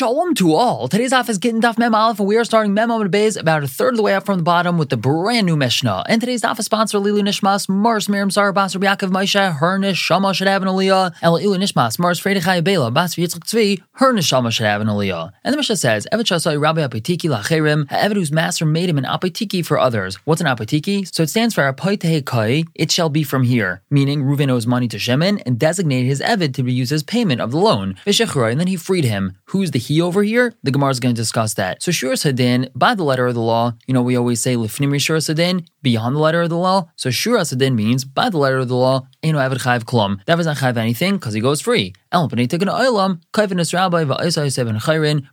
Shalom to all. Today's office getting Daf Mem Aleph, and we are starting Mem Amud Beis about a third of the way up from the bottom with the brand new Mishnah. And today's office sponsor Lilu Nishmas, Mars Miriam Zara, Bas Yaakov Moshe, her Neshama should have an Aliyah, El Ilu Nishmas, Mars Freidechai Bela, Bas Yitzchak Tzvi, her Neshama should have an Aliyah. And the Mishnah says, Evet Shasai Rabbi Apetiki Lacherim, Evet whose master made him an Apetiki for others. What's an Apetiki? So it stands for Apoitehe Kai, it shall be from here, meaning Reuven owes money to Shimon and designated his Evet to be used as payment of the loan. Vishechroy, and then he freed him. Who's the he over here? The Gemara is going to discuss that. So Shur Sadin, by the letter of the law, you know, we always say Lifnim Shur Sadin, beyond the letter of the law. So Shur Sadin means by the letter of the law, Eno Avid Chayv Klum. That doesn't have anything because he goes free. El Panitikin Oilam, Kaivinis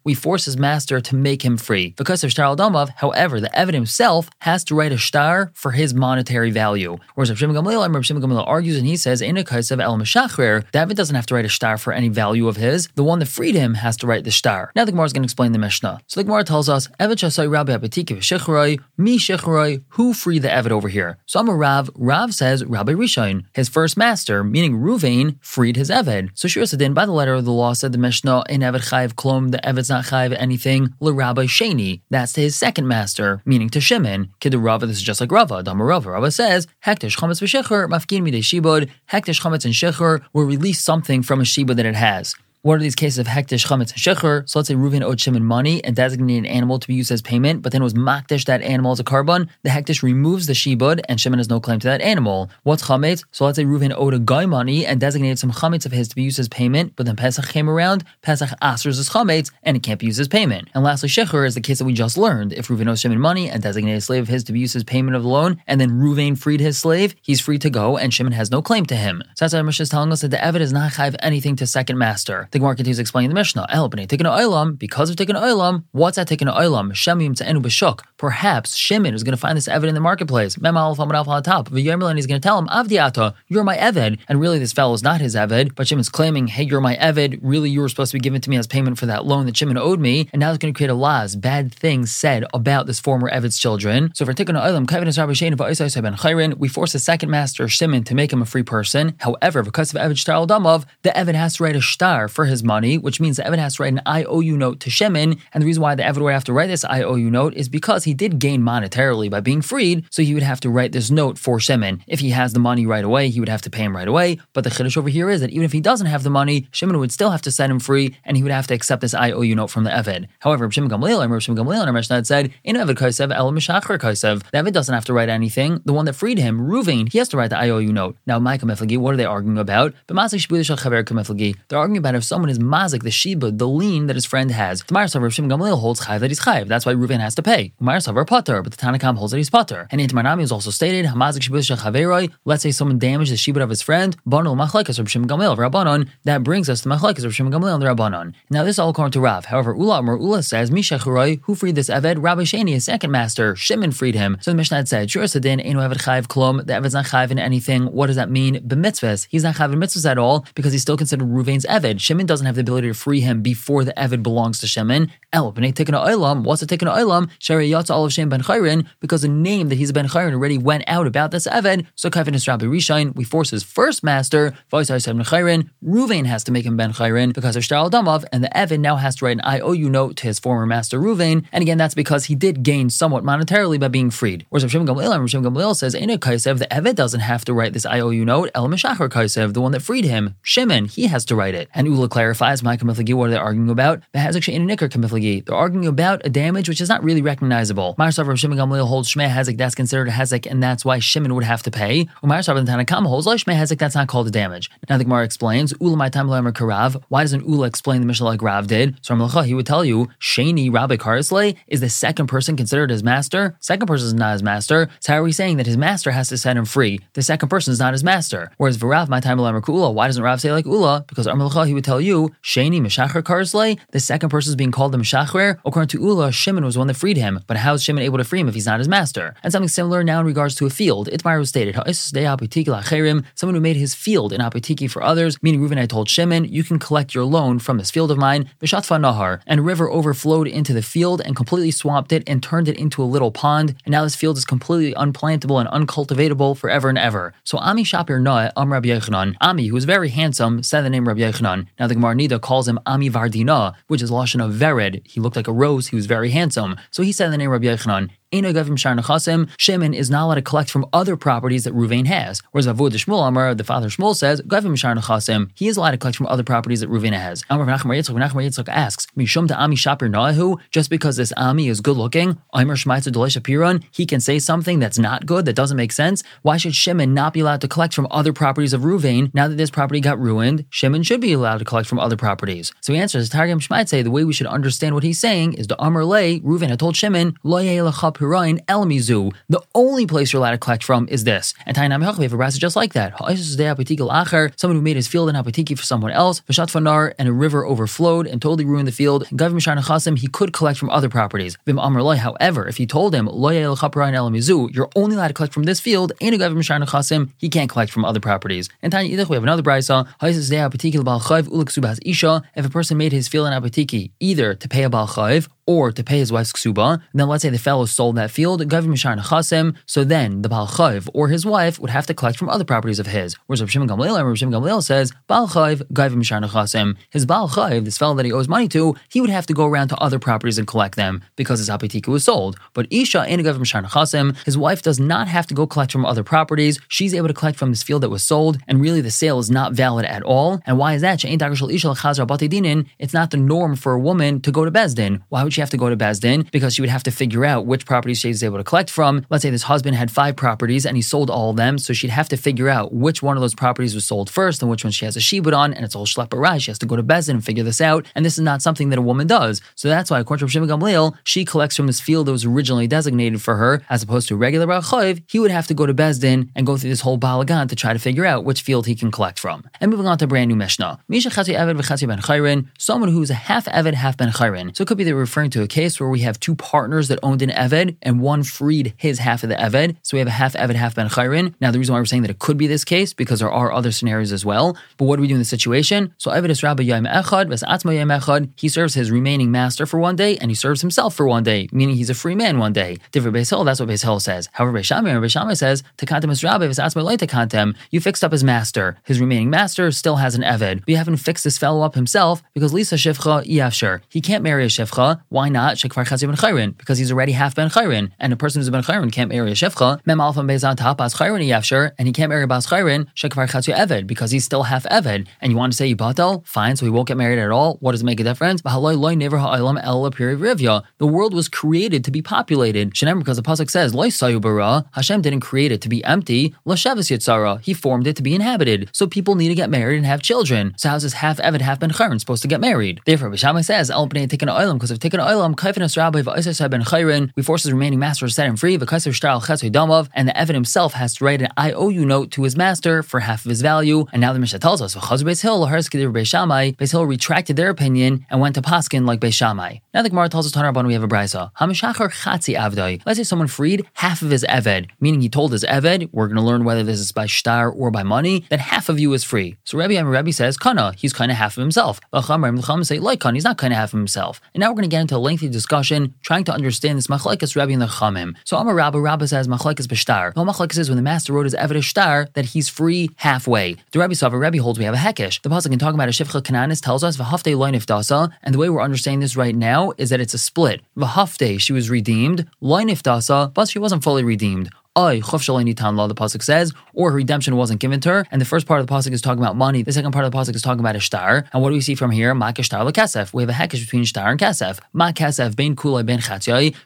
we force his master to make him free. Because of Shtar Damav, however, the Evid himself has to write a star for his monetary value. Whereas Rav Shimon Gamliel, Rav Shimon Gamliel argues and he says, in a Kaisav El Meshachrer, David doesn't have to write a star for any value of his. The one that freed him has to write the star. Now the Gemara is going to explain the Mishnah. So the Gemara tells us, Evid Shasai Rabbi Shechroi, Mi Shechroi, who freed the Evid over here? So I'm a Rav. Rav says Rabbi Rishon, his first master, meaning Ruvain, freed his Evid. So Shir Sadin, by the letter of the law, said the Mishnah, in Evid Chayiv Klom, the Evid's not Chayiv anything, Le Rabbi Sheni. That's to his second master, meaning to Shimon. Kid Rava, this is just like Rava. Dama Rava. Rava says, Hekdesh Chametz V'Shecher, Mafkin Midei Shibud, Hekdesh Chametz and Shecher will release something from a Shibud that it has. What are these cases of hekdesh, chametz, and shecher? So let's say Reuven owed Shimon money and designated an animal to be used as payment, but then it was makdish that animal as a korban. The hekdesh removes the shibud, and Shimon has no claim to that animal. What's chametz? So let's say Reuven owed a guy money and designated some chametz of his to be used as payment, but then Pesach came around, Pesach asers as chametz, and it can't be used as payment. And lastly, shecher is the case that we just learned. If Reuven owes Shimon money and designated a slave of his to be used as payment of the loan, and then Reuven freed his slave, he's free to go, and Shimon has no claim to him. So that's why Mishnah is telling us that the Evid is not chayv anything to second master. The Gemara continues explaining the Mishnah. El b'nei tikkun oilam, because of tikkun oilam, what's that tikkun oilam? Shemim to enu b'shuk. Perhaps Shimon is going to find this Eved in the marketplace. Mem alaf amad alf on top. V'yomer is going to tell him, Avdiata, you're my Eved. And really, this fellow is not his Eved, but Shimon's claiming, hey, you're my Eved. Really, you were supposed to be given to me as payment for that loan that Shimon owed me. And now it's going to create a laws, bad things said about this former Eved's children. So for tikkun oilam, kevin is Rabbi Shane we force the second master, Shimon, to make him a free person. However, because of Eved Shtar Damav, the Eved has to write a star for his money, which means the Eved has to write an IOU note to Shimon. And the reason why the Eved would have to write this IOU note is because he did gain monetarily by being freed, so he would have to write this note for Shimon. If he has the money right away, he would have to pay him right away. But the chiddush over here is that even if he doesn't have the money, Shimon would still have to set him free, and he would have to accept this IOU note from the Eved. However, Shimon Gamliel and Shimon Gamliel and Mishnah had said, in Eved Kaisev, El Mishachar Kaisev, the Eved doesn't have to write anything. The one that freed him, Ruvain, he has to write the IOU note. Now, my Kameflagi, what are they arguing about? They're arguing about if someone is mazik, the shibud, the lien that his friend has. The Mar Savar Shimon Gamliel holds chayv that he's chayv. That's why Ruvain has to pay. Umar Savar Potter, but the Tanakam holds that he's Potter. And in Tamarnami is also stated, Hamazik shibud shachaveroi. Let's say someone damaged the shibud of his friend. Banul machlekes Rav Shimon Gamliel Rabbanon. That brings us to machlekes Rav Shimon Gamliel and Rabbanon. Now this is all according to Rav. However, Ula Amar Ula says Mishachuroi, who freed this Eved? Rabbi Shani, his second master. Shimon freed him. So the Mishnah had said, Shur Sadin, Einu Eved chayv klum. The Eved's not chayv in anything. What does that mean? B'mitzvahs. He's not chayv in mitzvahs at all because he's still considered Ruvain's Eved. Shimon doesn't have the ability to free him before the Eved belongs to Shimon. El b'nei tikkun oilam. What's a tikkun oilam? Shari yatsa olav shem ben chayrin because the name that he's a ben chayrin already went out about this Eved. So kavin is Rabbi Rishain. We force his first master. Vaisai said ben chayrin. Ruvain has to make him ben chayrin because of shtar damav, and the Eved now has to write an IOU note to his former master Ruvain. And again, that's because he did gain somewhat monetarily by being freed. Whereas Rav Shimon Gamliel, Rav Shimon Gamliel says, "In a kaisev, the Eved doesn't have to write this IOU note. El Meshachar kaisev, the one that freed him, Shimon, he has to write it." And Ula clarifies, "My kamiflagi, what are they arguing about? The Hazak she'in nikar kamiflagi. They're arguing about a damage which is not really recognizable. Marsav Rav Shimon Gamliel holds Shmei Hazak, that's considered a Hazak, and that's why Shimon would have to pay. Marsav and Tanakama holds Shmei Hazak, that's not called a damage. Now the Gemara explains, Ula my time Karav. Why doesn't Ula explain the Mishnah like Rav did? So Ramlacha, he would tell you, Shani Rabbi Karsley is the second person considered his master. Second person is not his master. So how are we saying that his master has to set him free? The second person is not his master. Whereas Varav, my time Ula, why doesn't Rav say like Ula? Because Ramlacha, he would tell you, Shani Meshachar Karsley, the second person is being called the Meshachar. According to Ula, Shimon was one that freed him. But how is Shimon able to free him if he's not his master? And something similar now in regards to a field. Itmar stated, someone who made his field in apotiki for others, meaning Reuven had told Shimon, you can collect your loan from this field of mine, Vishatfa Nahar, and a river overflowed into the field and completely swamped it and turned it into a little pond, and now this field is completely unplantable and uncultivatable forever and ever. So Ami Shapir Noah, Am Rabbi Yochanan, Ami, who was very handsome, said the name Rabbi Yochanan. Now the Gemara Nida calls him Ami Vardina, which is Lashon of Vered. He looked like a rose, he was very handsome. So he said the name heb jij. Rabbi Yochanan. Shimon is not allowed to collect from other properties that Ruvain has. Whereas Avud Shmuel Amar, the father Shmuel says, Gavim Shar he is allowed to collect from other properties that Ruvain has. Amar Nachmar Yitzchak, Nachmar Yitzchak asks, Mishum to Ami Shapir Nahu, just because this Ami is good looking, Aimer Shmaitza Delesh Apiron, he can say something that's not good, that doesn't make sense. Why should Shimon not be allowed to collect from other properties of Ruvain now that this property got ruined? Shimon should be allowed to collect from other properties. So he answers, Targum Shmaitze, the way we should understand what he's saying is the Amar Le, Ruvain had told Shimon, Lo Pirain Elamizu. The only place you're allowed to collect from is this. And Tainam Yachve for Brasa just like that. Someone who made his field in Apatiki for someone else, Vashat Fanar, and a river overflowed and totally ruined the field. Gavim Chasim, he could collect from other properties. Vim however, if he told him, Loyalchapurain El Mizu, you're only allowed to collect from this field, and a Gavim Chasim, he can't collect from other properties. And Tanya Idach, we have another Brisa. If a person made his field in Apatiki either to pay a Balchayv or to pay his wife's ksuba, then let's say the fellow sold that field, gavim mishar nechasim, so then the Baal Chayv or his wife would have to collect from other properties of his. Whereas Rav Shimon Gamliel, Rav Shimon Gamliel says, Baal Chayv, gavim mishar nechasim. His Baal Chayv, this fellow that he owes money to, he would have to go around to other properties and collect them because his apitika was sold. But Isha and gavim mishar nechasim, his wife does not have to go collect from other properties. She's able to collect from this field that was sold, and really the sale is not valid at all. And why is that? It's not the norm for a woman to go to Bezdin. Why would she have to go to Bezdin? Because she would have to figure out which properties she's able to collect from. Let's say this husband had five properties and he sold all of them, so she'd have to figure out which one of those properties was sold first and which one she has a shibud on, and it's all schlepper She has to go to Bezdin and figure this out, and this is not something that a woman does. So that's why, according to Shimon Gamliel, she collects from this field that was originally designated for her, as opposed to regular Rachayiv, he would have to go to Bezdin and go through this whole balagan to try to figure out which field he can collect from. And moving on to brand new Mishnah. Misha ben Chirin, someone who's a half Eved, half Ben Chayrin. So it could be they're referring to a case where we have two partners that owned an Eved and one freed his half of the Eved. So we have a half Eved, half Ben Chayrin. Now, the reason why we're saying that it could be this case because there are other scenarios as well. But what do we do in this situation? So Eved is Rabbi Yom Echad, Atzma Yom Echad. He serves his remaining master for one day and he serves himself for one day, meaning he's a free man one day. Different Beis that's what Beis says. However, Beis Shammai, Beis Shammai says, Takantem is Rabbi, Atzma Loi Takantem. You fixed up his master. His remaining master still has an Eved. But you haven't fixed this fellow up himself because Lisa Shifcha Yafshir. He can't marry a Shifcha. Why not? Shekvar Chazi ben Chayrin. Because he's already half ben Chayrin. And a person who's a ben Chayrin can't marry a Shifcha. Mem Alpha Bezan Tapas Chayrin Yafshir. And he can't marry Bas Chayrin. Shekvar Chazi Eved. Because he's still half Eved. And you want to say Yibatel? Fine, so he won't get married at all. What does it make a difference? The world was created to be populated. Shenem, because the Pasuk says, Loi Sayubara, Hashem didn't create it to be empty. Lashavas Yitzara, he formed it to be inhabited. So people need to get married and have children. So how's this half Eved, half Ben Chayrin supposed to get married? Therefore, Bishama says, El Bnei Tikkun Oilam, because of Tikkun Oilam, Kaifinas Rabbi V'Isai Ben Chayrin, we force his remaining master to set him free, of Shtar Chetzui Damav, and the Evan himself has to write an IOU note to his master for half of his value. And now the Mishnah tells us, Chaz Beis Hill, Beis Shammai, Beis Hill retracted their opinion and went to Paskin like Beis Shammai. Now the Gemara tells us, Tanarabban, we have a brisa. Hamishachar Chatzi Avdai. Let's say someone freed half of his Eved, meaning he told his Eved, we're going to learn whether this is by Shtar or by money, that half of you is free. So Rabbi Rabbi says, Kana, he's kind of half of himself. Chacham say, like Kana, he's not kind of half of himself. And now we're going to get into a lengthy discussion trying to understand this machlekes Rabbi the Chamim. So Amar Rabba, Rabba says machlekes b'shtar. Well, machlekes is when the master wrote his evidence shtar that he's free halfway. The Rabbi Sava, Rabbi holds we have a hekesh. The pasuk in talking about a shivcha kananis tells us v'hafte loinif dasa, and the way we're understanding this right now is that it's a split. V'hafte, she was redeemed. Loinif dasa, but she wasn't fully redeemed. The pasuk says, or her redemption wasn't given to her. And the first part of the pasuk is talking about money. The second part of the pasuk is talking about a star. And what do we see from here? Ma shtar kesef. We have a hekesh between star and kesef. Ma kesef ben kulay ben.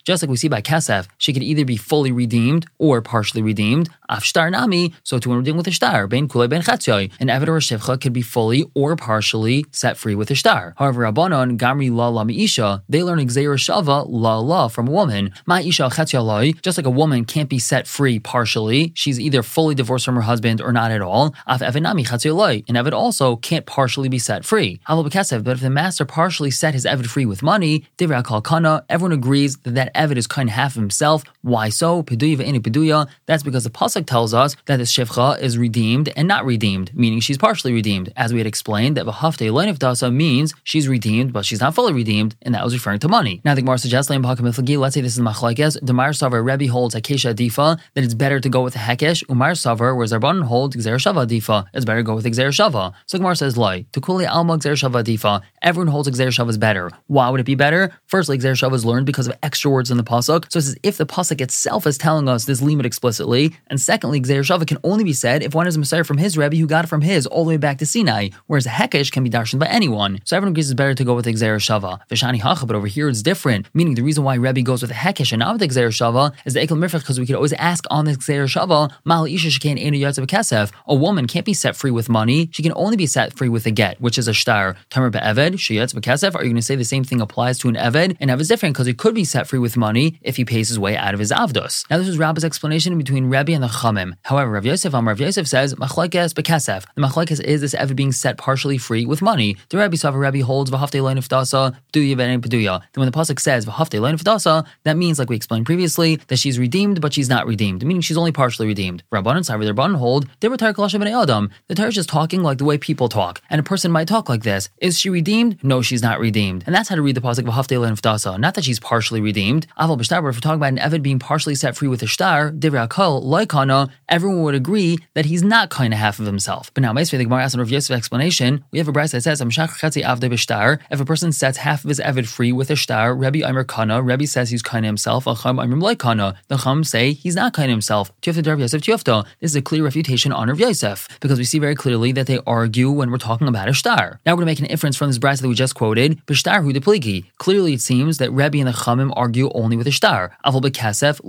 Just like we see by kesef, she could either be fully redeemed or partially redeemed. Af shtar nami. So to when we're dealing with a star, ben kulay ben chatyai, an evid or shivcha could be fully or partially set free with a star. However, Rabbanon gamri la la isha, they learn exera shava la la from a woman. Ma isha chatyalai. Just like a woman can't be set free free partially. She's either fully divorced from her husband or not at all. An Evid also can't partially be set free. But if the master partially set his Evid free with money, Kana, everyone agrees that that Evid is kind of half himself. Why so? That's because the pasuk tells us that the shivcha is redeemed and not redeemed, meaning she's partially redeemed. As we had explained, that means she's redeemed, but she's not fully redeemed, and that was referring to money. Now the Gemara suggests, let's say this is machlekes. The Savar Rebbe holds Akesha Difa that it's better to go with Hekesh. Umar Savar, whereas Rabbanon holds Gzer Shava Difa, it's better to go with Gzer Shava. So Gemara says, Lai, to Kuli Alma Gzer Shava Difa, everyone holds Gzer Shava is better. Why would it be better? Firstly, Gzer Shava is learned because of extra words in the pasuk. So it's as if the pasuk itself is telling us this limit explicitly. And secondly, Gzer Shava can only be said if one is a Messiah from his Rebbe who got it from his all the way back to Sinai, whereas Hekesh can be darshan by anyone. So everyone agrees it's better to go with Gzer Shava. Vishani Hacha, but over here it's different, meaning the reason why Rebbe goes with Hekesh and not with Gzer Shava is the Ekel because we could always ask on the Gzer Shava, Mal Isha Shekain Enu Yatzav Kesef. A woman can't be set free with money, she can only be set free with a get, which is a shtar. Tamer Be'eved, Sheyatzav Kesef. Are you going to say the same thing applies to an Eved? And Eved is different because he could be set free with money if he pays his way out of his Avdos. Now, this is Rabbi's explanation between Rebbe and the Chamim. However, Rav Yosef, Amar Rav Yosef says, Machlekes Bekesef. The Machlekes is this Eved being set partially free with money. The Rebbe Sava Rebbe holds V'hafte Lein Dasa, Duya V'ein Peduya. Then when the Pasuk says V'hafte Lein Dasa, that means, like we explained previously, that she's redeemed, but she's not redeemed, meaning she's only partially redeemed. Rabbanan Sava Rabbanan hold, they were Adam. The Torah is just talking like the way people talk, and a person might talk like this. Is she redeemed? No, she's not redeemed. And that's how to read the Pasuk V'hafte Lein Dasa. Not that she's partially redeemed. Aval B'shtar, if we're talking about an Eved being partially set free with a shtar, Divrei Akal, Loikana, everyone would agree that he's not kind of half of himself. But now, Meisvei, the Gemara asks Rav Yosef explanation, we have a brass that says, if a person sets half of his Eved free with a shtar, Rebbe Aimer Kana, Rebbe says he's kind of himself, Acham Aimer Loikana. The Chum say he's not kind himself. Tiyofta Rav Yosef. This is a clear refutation on Rav Yosef, because we see very clearly that they argue when we're talking about a shtar. Now we're going to make an inference from this brass that we just quoted, Bishtar Hu Pligi. Clearly it seems that Rebbe and the Chamim argue only with a shtar. Aval Bekasef.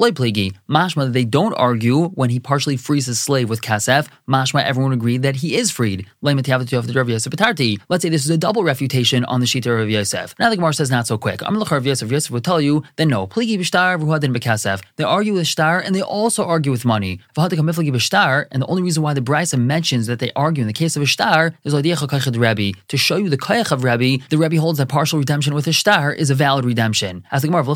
Mashma, they don't argue when he partially frees his slave with Kasef. Mashma, everyone agreed that he is freed. Let's say this is a double refutation on the Shita of Yosef. Now the Gemara says not so quick. I'm Rav Yosef. Yosef would tell you then no. Pligi b'shtar v'huadin b'kasef. They argue with shtar and they also argue with money. And the only reason why the Brisa mentions that they argue in the case of a shtar is Rabbi to show you the kayach of Rabbi. The Rabbi holds that partial redemption with a is a valid redemption. As the Gemara Why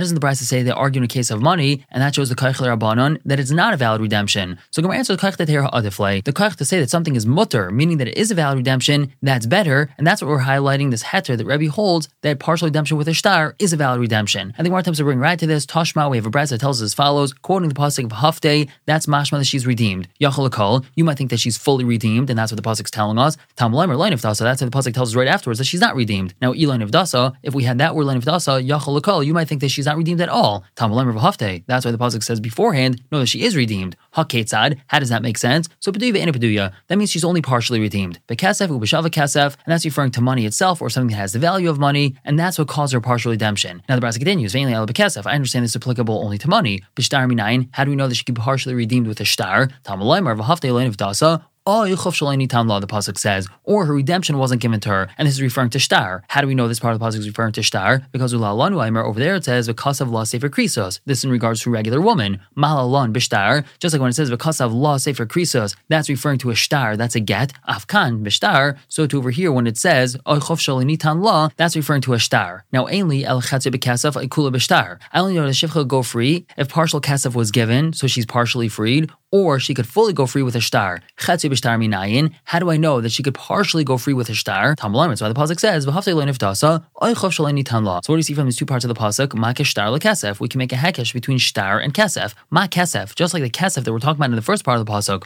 doesn't the Brisa say they argue in a case of money and that shows the kayach rabbanon that it's not a valid redemption? So Gemara answers the kayach that. The kayach to say that something is mutter, meaning that it is a valid redemption, that's better, and that's what we're highlighting this heter that Rabbi holds that partial redemption with a is a valid redemption. I think more times to bring right to this. Tashma, we have a bride that tells us as follows, quoting the pasuk of Hafte, that's mashma that she's redeemed. Yachalakal, you might think that she's fully redeemed, and that's what the pasuk's telling us. Tam or line of dasa, that's what the pasuk tells us right afterwards that she's not redeemed. Now, elain of dasa, if we had that word line of dasa, Yachalakal, you might think that she's not redeemed at all. Tam of Hafte, that's why the pasuk says beforehand, no, that she is redeemed. Haketzad, how does that make sense? So Peduya and Peduya, that means she's only partially redeemed. But Kesef, Ubashava Kesef, and that's referring to money itself or something that has the value of money, and that's what caused her partial redemption. Now the Brasa continues, Vainly Kesef, I understand this is only to money. Bishtar Minayin, how do we know that she could be partially redeemed with a shtar? Tamalaymar, Vahafte of Dasa, The pasuk says, or her redemption wasn't given to her, and this is referring to shtar. How do we know this part of the pasuk is referring to shtar? Because over there it says v'kasav la sefer krisos. This in regards to regular woman. Malalon b'shtar. Just like when it says v'kasav la sefer krisos, that's referring to a shtar. That's a get. Afkan b'shtar. So to over here when it says oichov that's referring to a shtar. Now ainly el chatze b'kasav ikula b'shtar. I only know that shivcha go free if partial kasaf was given, so she's partially freed, or she could fully go free with a shtar. Chetzi b'shtar minayin. How do I know that she could partially go free with a? Tamalim. That's why the pasuk says v'haftei le'nif dasa oichav shaleni tanla. So what do you see from these two parts of the pasuk? Ma shtar lekesef. We can make a hekesh between shtar and kesef. Ma kesef, just like the kesef that we're talking about in the first part of the pasuk.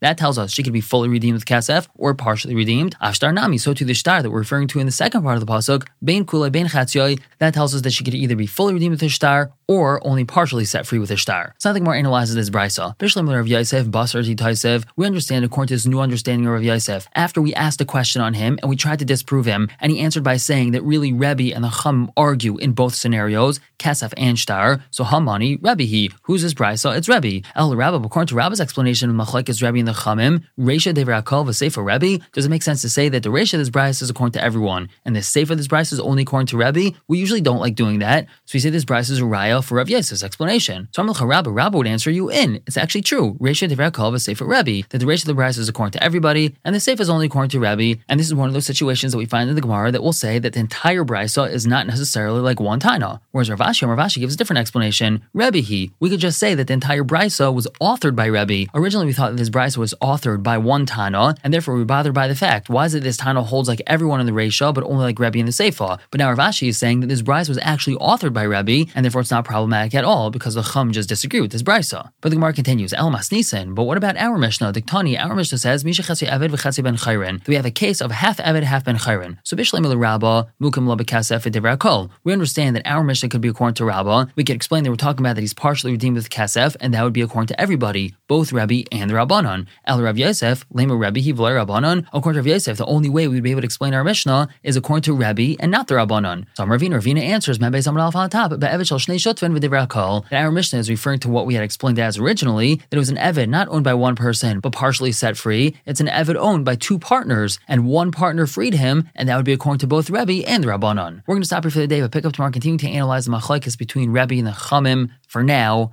That tells us she could be fully redeemed with kesef or partially redeemed. Ashtar nami. So to the shtar that we're referring to in the second part of the pasuk. Bein kula ben. That tells us that she could either be fully redeemed with a shtar or only partially set free with a shtar. Something more analyzes this brisa. Bishlam Rav Yosef, Basar Taisev, we understand according to this new understanding of Yosef. After we asked a question on him and we tried to disprove him, and he answered by saying that really Rebbe and the Chum argue in both scenarios, Kesef and Shtar. So Hamani, Rebbe he. Who's his brisa? It's Rebbe. El Rabbi, according to Rabbi's explanation of Machlekes Rebbe and the Chamim, Reisha Devrakol V'Sefer Rebbe, does it make sense to say that the Reisha of this brisa is according to everyone, and the Sefer this brisa is only according to Rebbe? We usually don't like doing that, so we say this brisa is a raya for Rav Yosef's explanation. So Amal Rabbi, Rabbi would answer you in. It's actually true. Reisha Devrakol V'Sefer Rebbe, that the Reisha the brisa is according to everybody, and the Sefer is only according to Rebbe, and this is one of those situations that we find in the Gemara that will say that the entire brisa is not necessarily like one Taina. Whereas Rav Ashi, Rav Ashi gives a different explanation. Rebbe he. We could just say that the entire brisa was authored by Originally, we thought that this brisa was authored by one Tana, and therefore we bothered by the fact. Why is it this Tana holds like everyone in the Reisha, but only like Rebbe in the Seifa? But now Rav Ashi is saying that this brisa was actually authored by Rebbe, and therefore it's not problematic at all because the Chum just disagree with this brisa. But the Gemara continues, El Masnisen. But what about our Mishnah? Diktani, our Mishnah says, Misha Chesi Eved v'Chesi Ben Chayrin. We have a case of half Eved, half Ben Chayrin. So Bishleim Rabba, Mukim Labakasef, We understand that our Mishnah could be according to Rabba. We could explain that we're talking about that he's partially redeemed with Kasef, and that would be according to everybody, both Rebbe and the Rabbanon. El Rav Yosef, Lema Rebbe, Hivler Rabbanon. According to Rav Yosef, the only way we'd be able to explain our Mishnah is according to Rebbe and not the Rabbanon. So Ravina, Ravina answers. That our Mishnah is referring to what we had explained as originally, that it was an Eved not owned by one person, but partially set free. It's an Eved owned by two partners, and one partner freed him, and that would be according to both Rebbe and the Rabbanon. We're going to stop here for the day, but pick up tomorrow, continue to analyze the machlekes between Rebbe and the Chamim. For now,